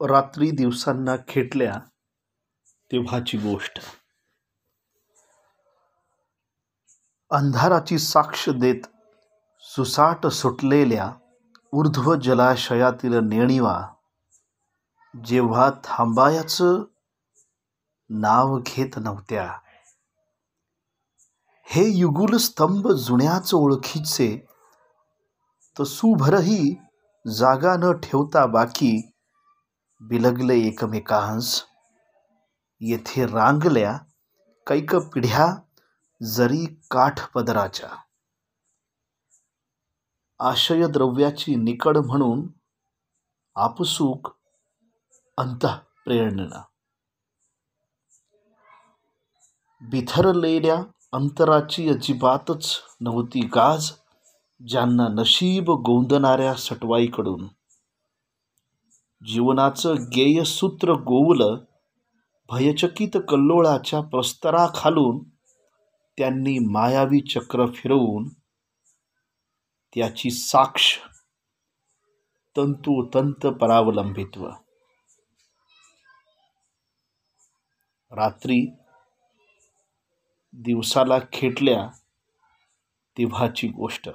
रात्री दिवसांना खेटल्या तेव्हाची गोष्ट. अंधाराची साक्ष देत सुसाट सुटलेल्या ऊर्ध्व जलाशयातील नेणिवा जेव्हा थांबायाचं नाव घेत नव्हत्या. हे युगुल स्तंभ जुन्याच ओळखीचे तसूभरही जागा न ठेवता बाकी बिलगले एकमेकांस येथे रांगल्या कैक पिढ्या जरी काठपदराच्या आशयद्रव्याची निकड म्हणून आपसूक अंतःप्रेरणा. बिथरलेल्या अंतराची अजिबातच नव्हती गाज ज्यांना नशीब गोंदणाऱ्या सटवाईकडून. जीवनाचं गेयसूत्र गोवलं भयचकित कल्लोळाच्या प्रस्तराखालून त्यांनी मायावी चक्र फिरवून त्याची साक्ष तंतुतंत परावलंबित्व. रात्री दिवसाला खेटल्या तेव्हाची गोष्ट.